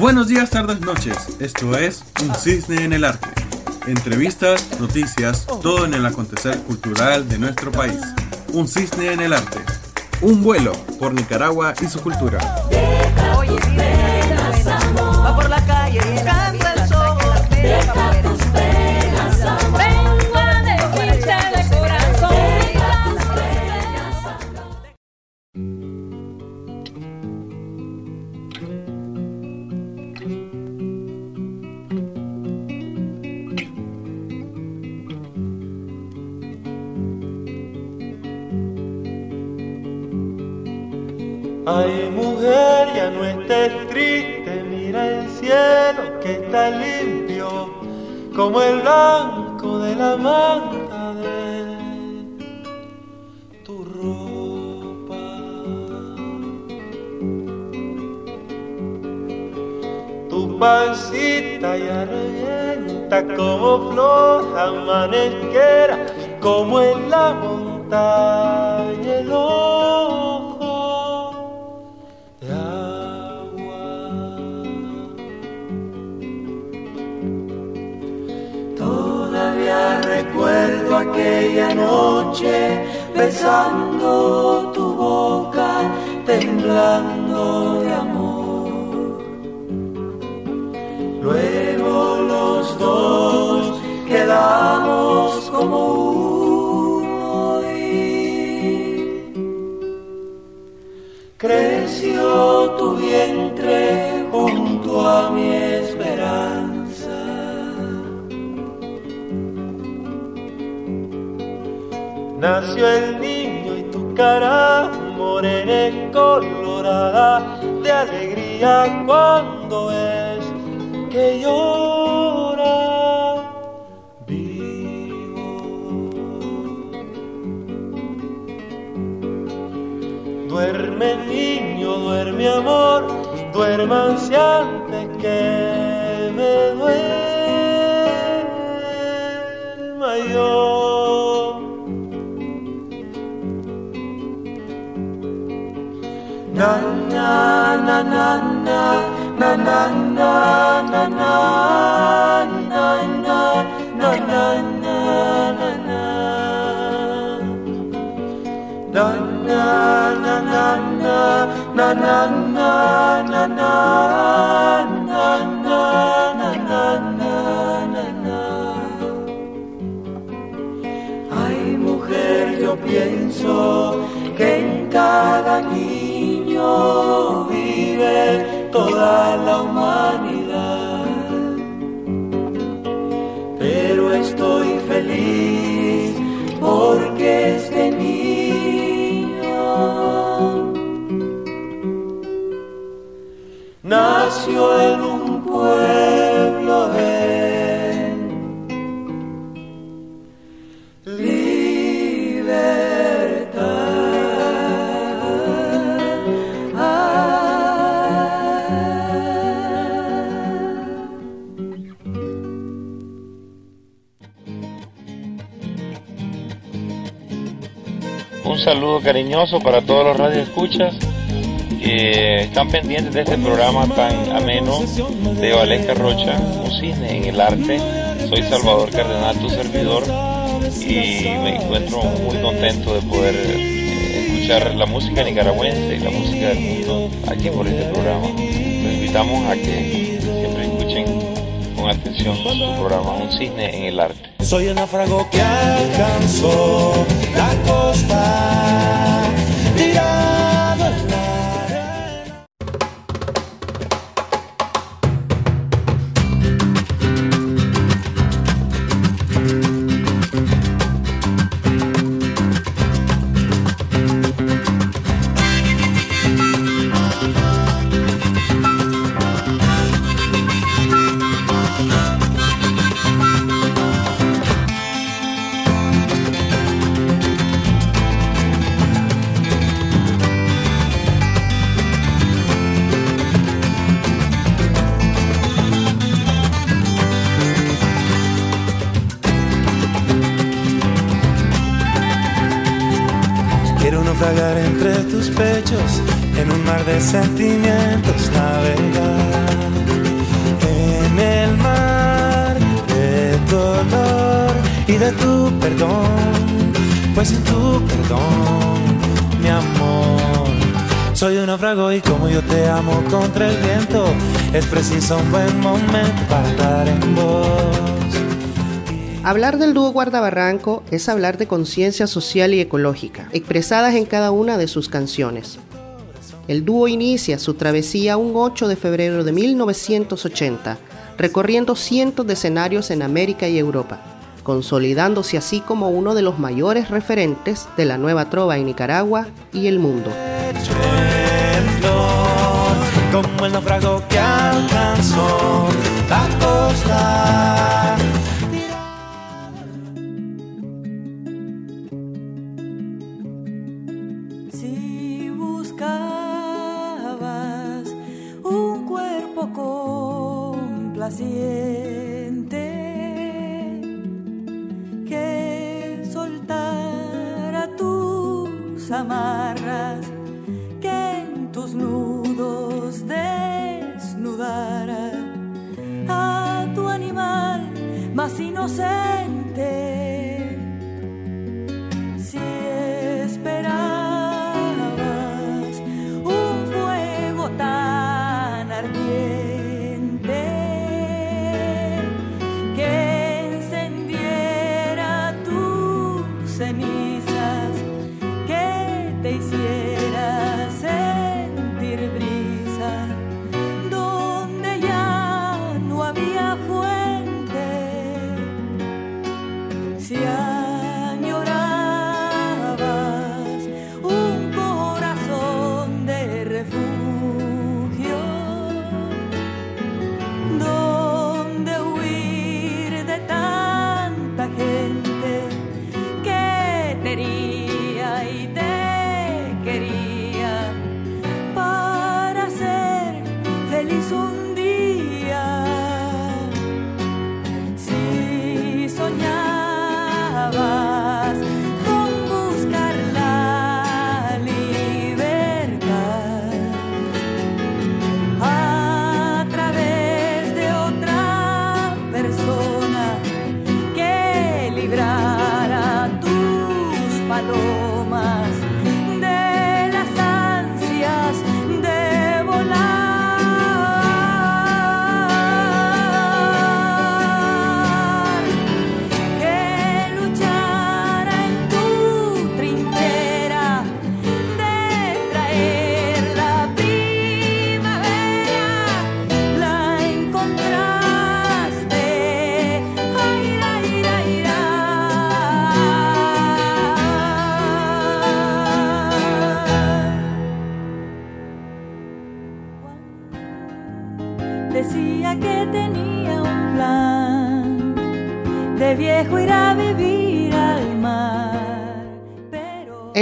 Buenos días, tardes, noches. Esto es Un Cisne en el Arte. Entrevistas, noticias, todo en el acontecer cultural de nuestro país. Un Cisne en el Arte. Un vuelo por Nicaragua y su cultura. Estés triste, mira el cielo que está limpio, como el blanco de la manta de tu ropa. Tu pancita ya revienta como flor amanezquera, como en la montaña el aquella noche besando tu boca, temblando de amor. Luego los dos quedamos como uno y creció tu vientre junto a mi Nació el niño y tu cara morena y colorada de alegría cuando es que llora. Vivo. Duerme niño, duerme amor, duérmanse antes que me pienso que en cada niño toda la humanidad. Pero estoy feliz porque este niño nació en un saludo cariñoso para todos los radioescuchas que están pendientes de este programa tan ameno de Valesca Rocha, un cisne en el arte. Soy Salvador Cardenal, tu servidor, y me encuentro muy contento de poder eh, escuchar la música nicaragüense y la música del mundo aquí por este programa. Los invitamos a que siempre escuchen con atención su programa, un cisne en el arte. Soy el náufrago que alcanzó la costa, un buen momento para estar en. Hablar del dúo Guardabarranco es hablar de conciencia social y ecológica, expresadas en cada una de sus canciones. El dúo inicia su travesía un 8 de febrero de 1980, recorriendo cientos de escenarios en América y Europa, consolidándose así como uno de los mayores referentes de la nueva trova en Nicaragua y el mundo. Como el naufrago que alcanzó la costa. Si buscabas un cuerpo complaciente inocente. Si esperabas un fuego tan ardiente que encendiera tus cenizas, que te hiciera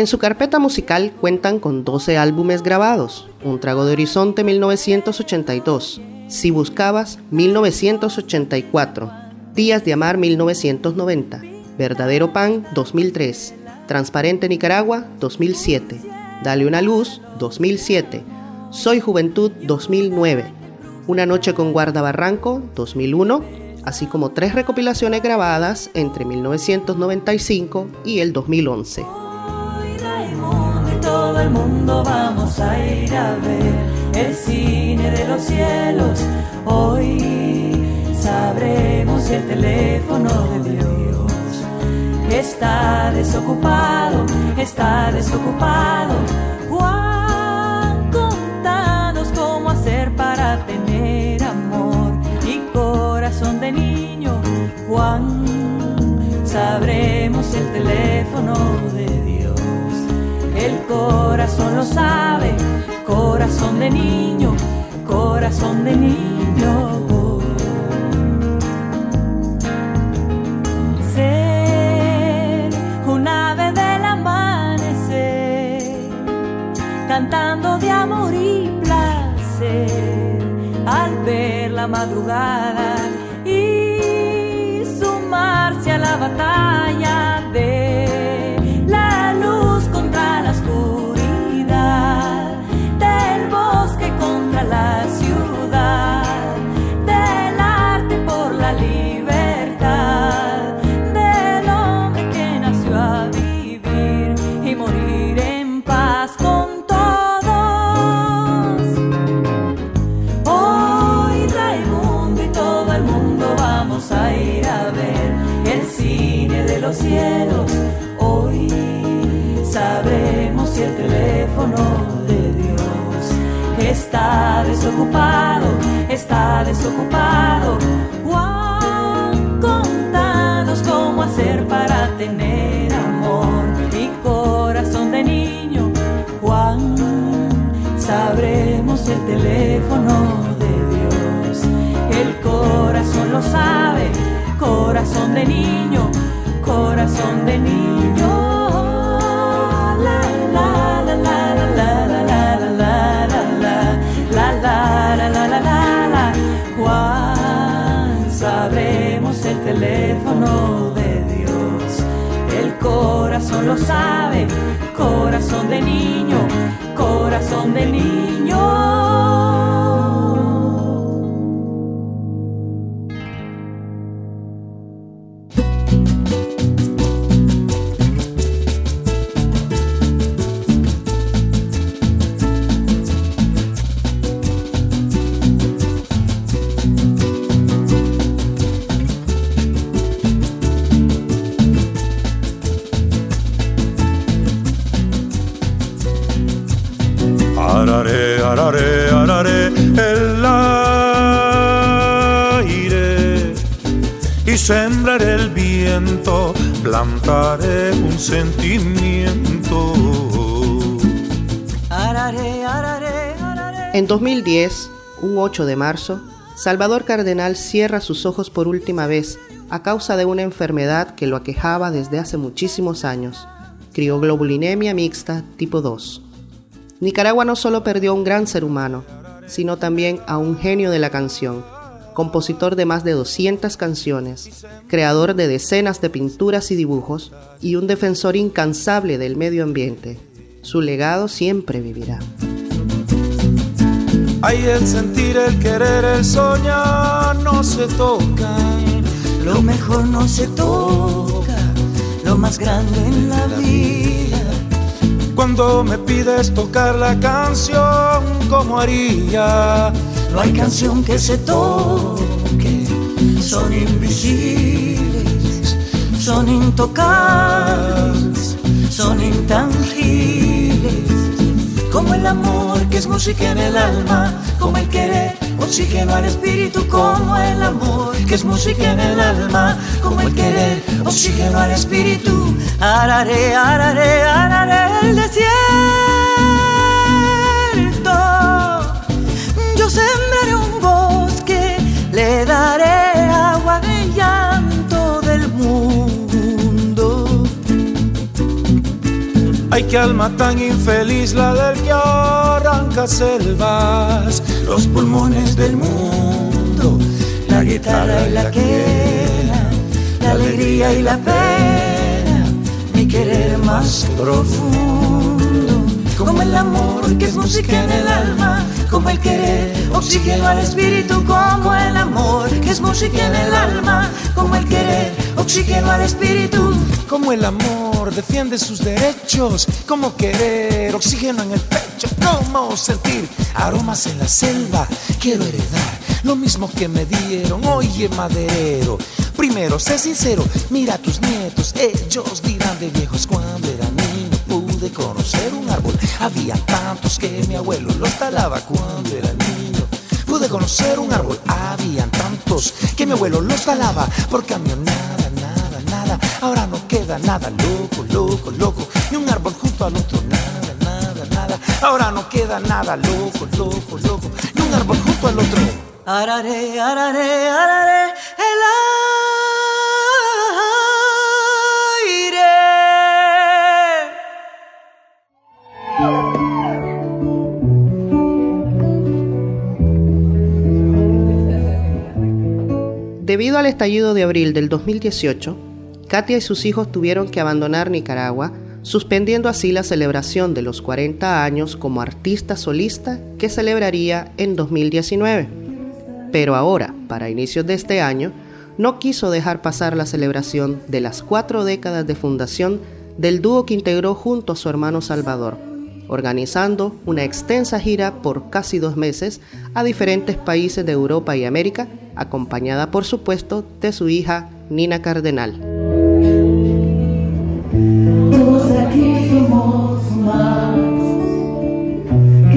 su carpeta musical cuentan con 12 álbumes grabados, Un trago de horizonte 1982, Si buscabas 1984, Días de amar 1990, Verdadero pan 2003, Transparente Nicaragua 2007, Dale una luz 2007, Soy juventud 2009, Una noche con guardabarranco 2001, así como tres recopilaciones grabadas entre 1995 y el 2011. Todo el mundo vamos a ir a ver el cine de los cielos. Hoy sabremos si el teléfono de Dios está desocupado, está desocupado. Juan, contanos cómo hacer para tener amor y corazón de niño. Juan, sabremos el teléfono de Dios. Corazón lo sabe, corazón de niño, corazón de niño. Ser un ave del amanecer, cantando de amor y placer, al ver la madrugada y sumarse a la batalla de corazón de niño, corazón de niño. Plantaré un sentimiento. Araré, araré, araré. En 2010, un 8 de marzo, Salvador Cardenal cierra sus ojos por última vez a causa de una enfermedad que lo aquejaba desde hace muchísimos años, crioglobulinemia mixta tipo 2. Nicaragua no solo perdió a un gran ser humano, sino también a un genio de la canción, compositor de más de 200 canciones, creador de decenas de pinturas y dibujos y un defensor incansable del medio ambiente. Su legado siempre vivirá. Hay el sentir, el querer, el soñar, no se tocan. Lo mejor no se toca, lo más grande en la vida. Cuando me pides tocar la canción, ¿cómo haría? No hay canción que se toque, son invisibles, son intocables, son intangibles. Como el amor que es música en el alma, como el querer, oxígeno al espíritu, como el amor que es música en el alma, como el querer, oxígeno al espíritu. Araré, araré, araré el desierto. Ay, qué alma tan infeliz la del que arranca selvas. los pulmones del mundo, la guitarra y la quena, la alegría y la pena, mi querer más profundo, como el amor que es música en el alma, como el querer, oxígeno al espíritu, como el amor que es música en el alma, como el querer, oxígeno al espíritu. Como el amor defiende sus derechos, como querer oxígeno en el pecho, como sentir aromas en la selva. Quiero heredar lo mismo que me dieron, oye maderero. Primero, sé sincero, mira a tus nietos, ellos dirán de viejos cuando era niño pude conocer un árbol. Había tantos que mi abuelo los talaba cuando era niño. Pude conocer un árbol, habían tantos que mi abuelo los talaba por cambió nada. Ahora no queda nada, loco, loco, loco. Ni un árbol junto al otro, nada, nada, nada. Ahora no queda nada, loco, loco, loco. Ni un árbol junto al otro. Araré, araré, araré, el aire. Debido al estallido de abril del 2018, Katia y sus hijos tuvieron que abandonar Nicaragua, suspendiendo así la celebración de los 40 años como artista solista que celebraría en 2019. Pero ahora, para inicios de este año, no quiso dejar pasar la celebración de las cuatro décadas de fundación del dúo que integró junto a su hermano Salvador, organizando una extensa gira por casi dos meses a diferentes países de Europa y América, acompañada por supuesto de su hija Nina Cardenal.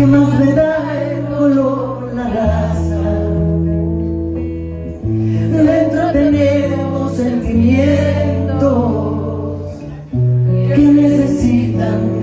que más me da el color, la raza. Dentro tenemos sentimientos que necesitan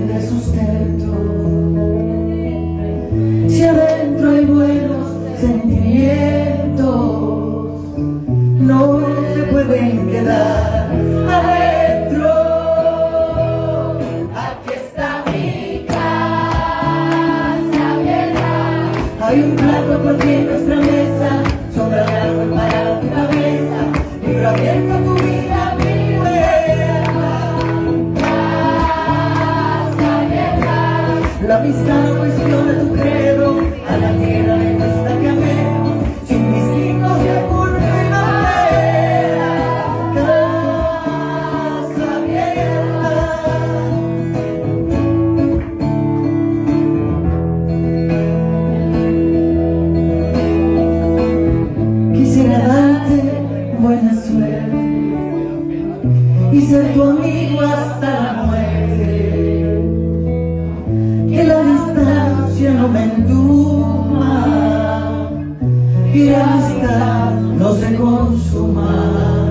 y amistad no se consuma.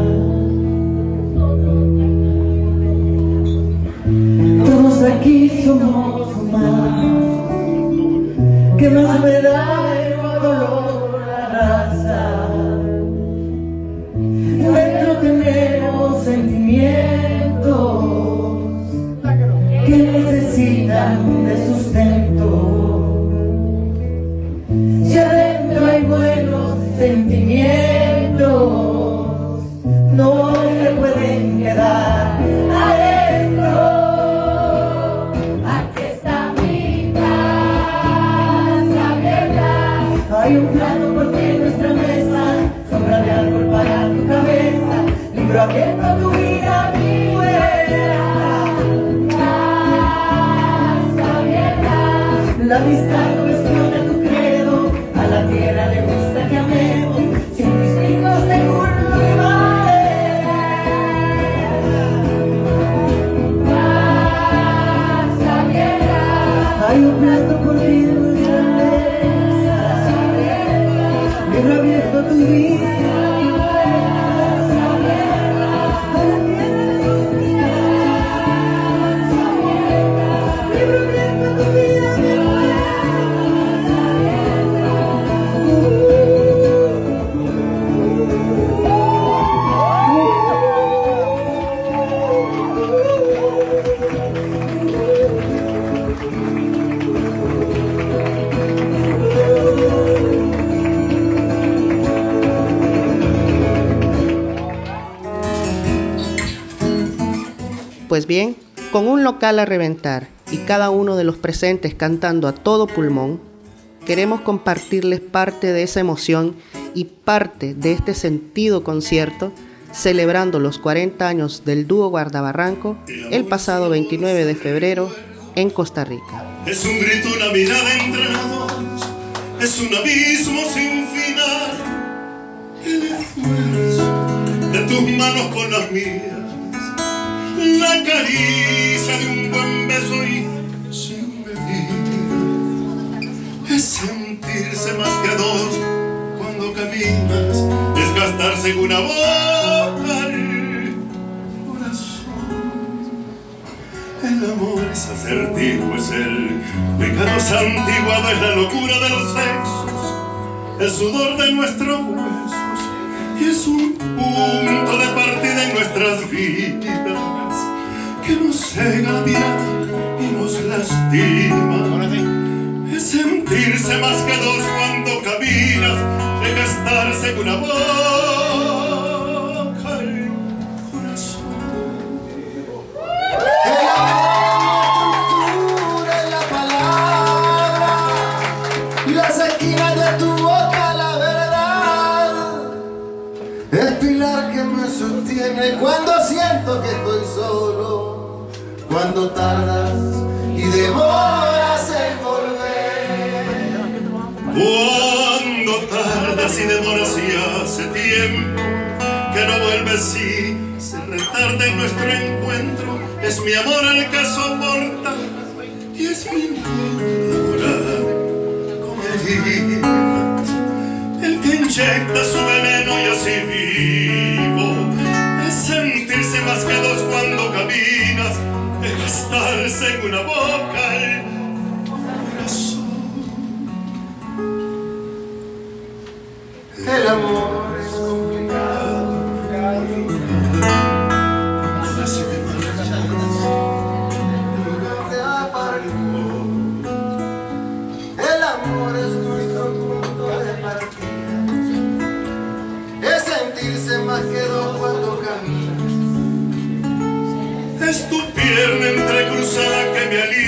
Local a reventar y cada uno de los presentes cantando a todo pulmón, queremos compartirles parte de esa emoción y parte de este sentido concierto celebrando los 40 años del dúo Guardabarranco el pasado 29 de febrero en Costa Rica. Es un grito, una mirada entre es un abismo sin final. El esfuerzo de tus manos con las mías, la caricia de un buen beso y sin medida. Es sentirse más que dos cuando caminas, es gastarse en una boca el corazón. El amor es asertivo, es el pecado santiguado, es la locura de los sexos, el sudor de nuestros huesos y es un punto de partida en nuestras vidas que nos cega la mirada y nos lastima. Es sentirse más que dos cuando caminas, de gastarse en una boca el corazón. en la palabra y las esquinas de tu boca la verdad. El pilar que me sostiene cuando siento que estoy solo, cuando tardas y demoras en volver. Cuando tardas y demoras y hace tiempo que no vuelves y se retarda en nuestro encuentro, es mi amor el que soporta y es mi con heridas, el que inyecta su veneno y así vivo, es sentirse más que dos cuando caminas, es gastarse en una boca el corazón. El amor cosa que me alivia.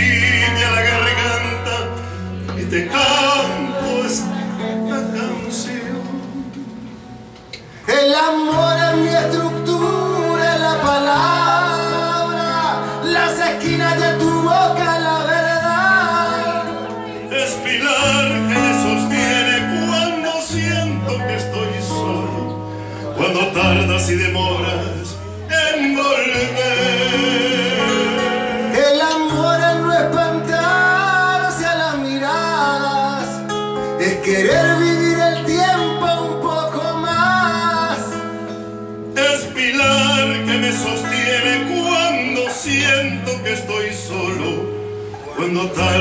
not.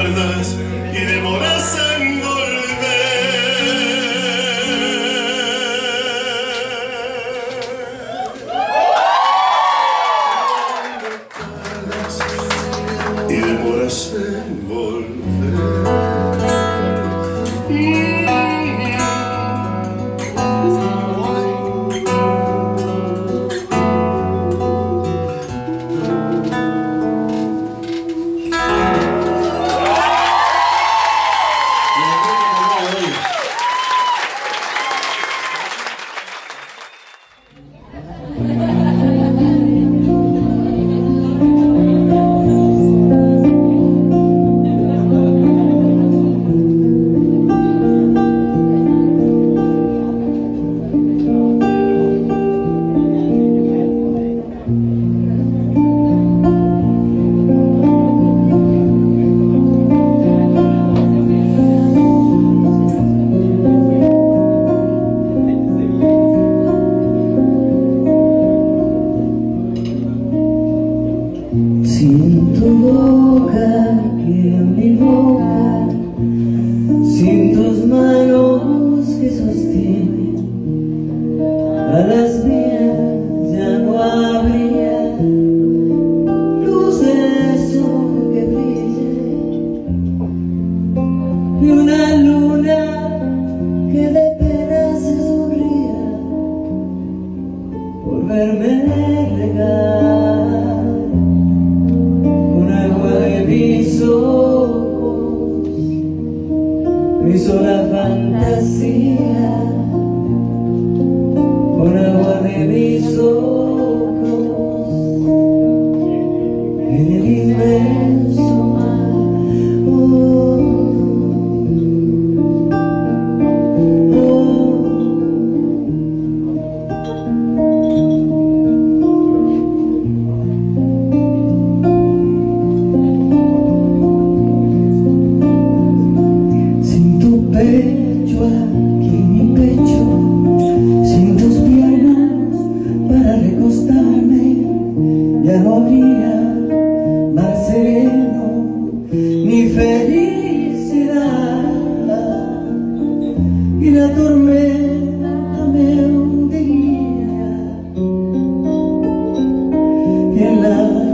love.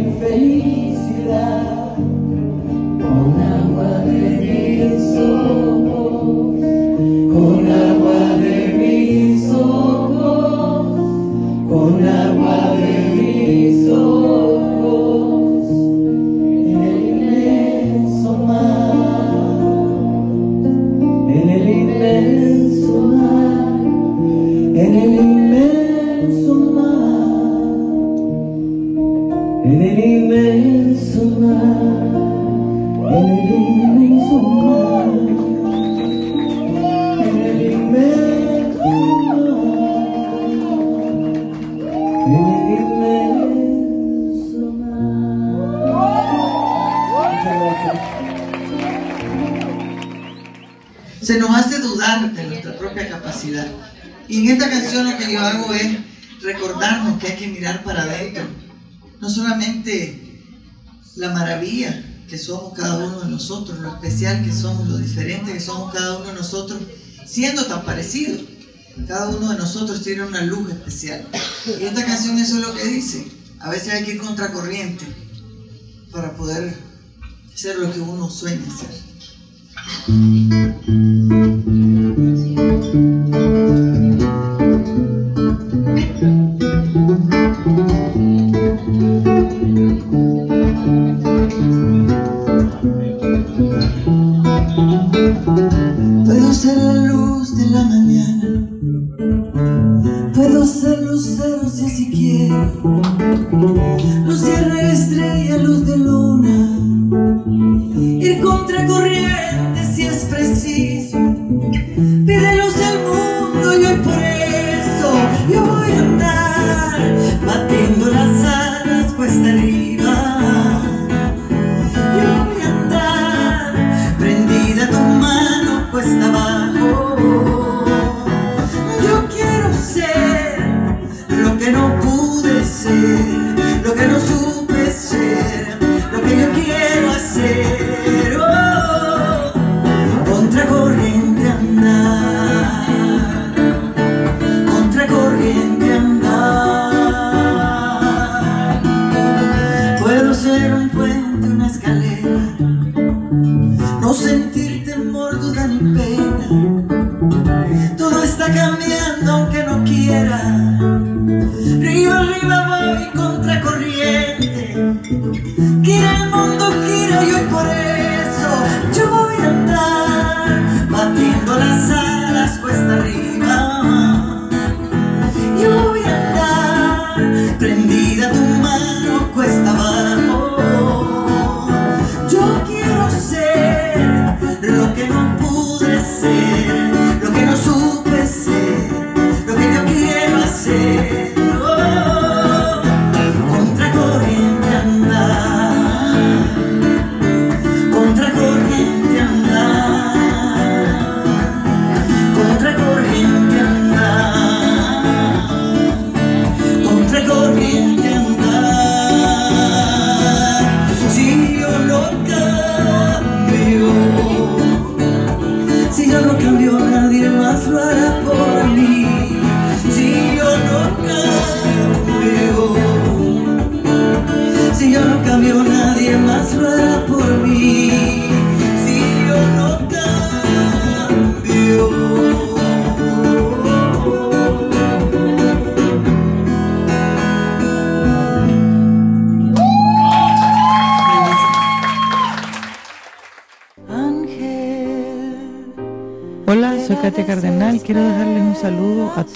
infelicidad con agua de rizo. maravilla que somos cada uno de nosotros, lo especial que somos, lo diferente que somos cada uno de nosotros, siendo tan parecidos. Cada uno de nosotros tiene una luz especial. Y esta canción eso es lo que dice. A veces hay que ir contracorriente para poder ser lo que uno sueña ser.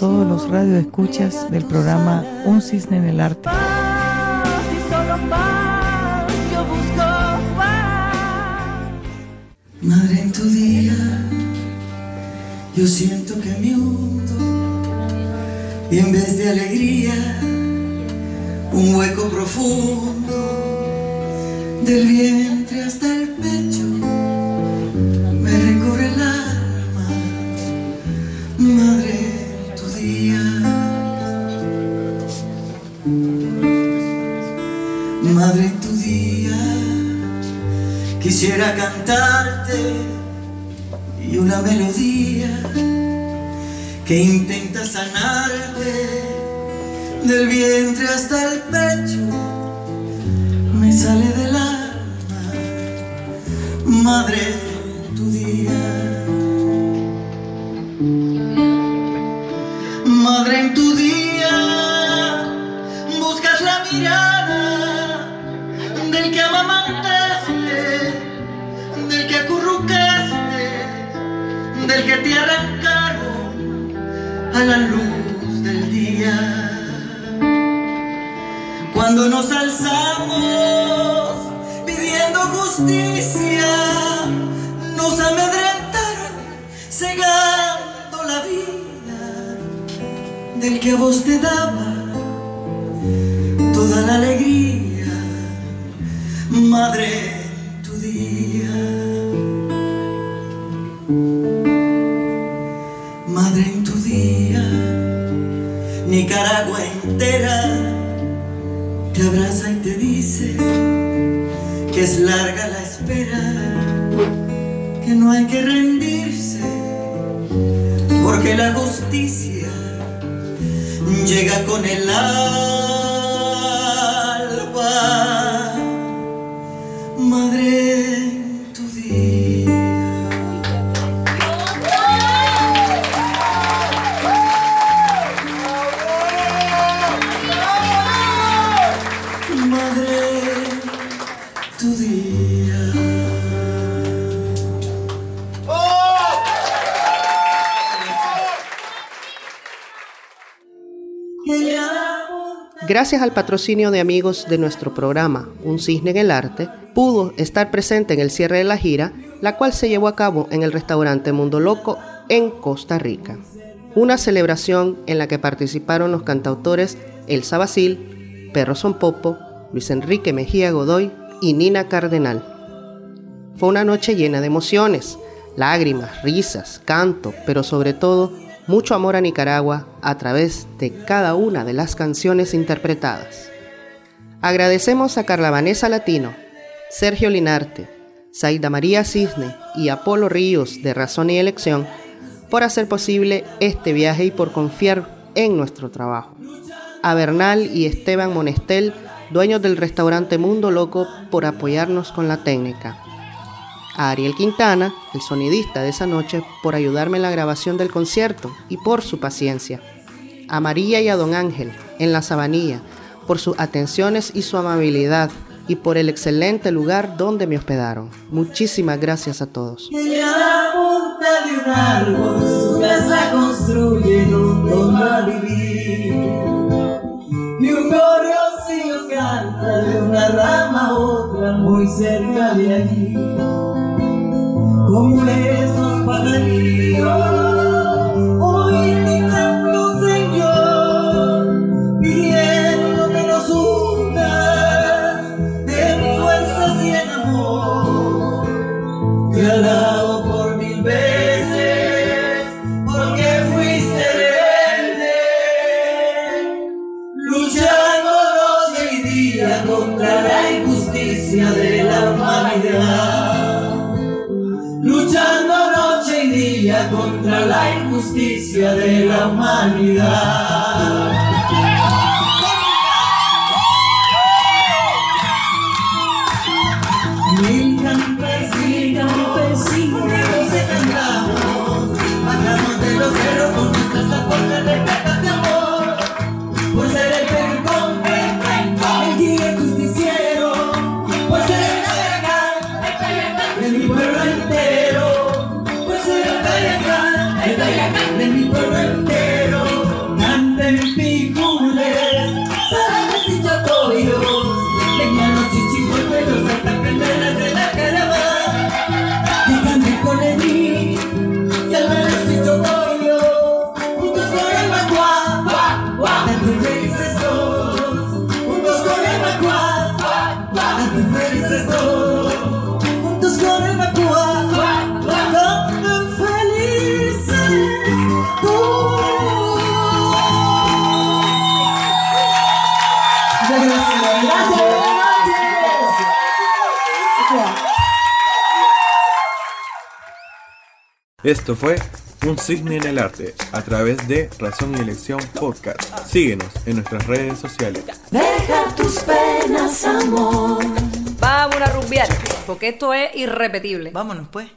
todos los radioescuchas del programa Un Cisne en el Arte. Madre, en tu día yo siento que me hundo y en vez de alegría un hueco profundo del bien Quisiera cantarte y una melodía que intenta sanarte del vientre hasta el pecho. Me sale del alma, madre cegando la vida del que a vos te daba toda la alegría, madre, tu día. Madre en tu día, Nicaragua entera te abraza y te dice que es larga la espera, que no hay que rendirse, porque la justicia llega con el alba. Madre, Gracias al patrocinio de amigos de nuestro programa Un Cisne en el Arte, pudo estar presente en el cierre de la gira, la cual se llevó a cabo en el restaurante Mundo Loco en Costa Rica. Una celebración en la que participaron los cantautores Elsa Basil, Perro Son Popo, Luis Enrique Mejía Godoy y Nina Cardenal. Fue una noche llena de emociones, lágrimas, risas, canto, pero sobre todo mucho amor a Nicaragua a través de cada una de las canciones interpretadas. Agradecemos a Carla Vanessa Latino, Sergio Linarte, Zaida María Cisne y Apolo Ríos de Razón y Elección por hacer posible este viaje y por confiar en nuestro trabajo. A Bernal y Esteban Monestel, dueños del restaurante Mundo Loco, por apoyarnos con la técnica. A Ariel Quintana, el sonidista de esa noche, por ayudarme en la grabación del concierto y por su paciencia. A María y a Don Ángel, en la Sabanilla, por sus atenciones y su amabilidad y por el excelente lugar donde me hospedaron. Muchísimas gracias a todos. Un canta de una rama a otra muy cerca de allí. Esto fue Un Cisne en el Arte a través de Razón y Elección Podcast. Síguenos en nuestras redes sociales. Deja tus penas, amor. Vamos a rumbear, porque esto es irrepetible. Vámonos pues.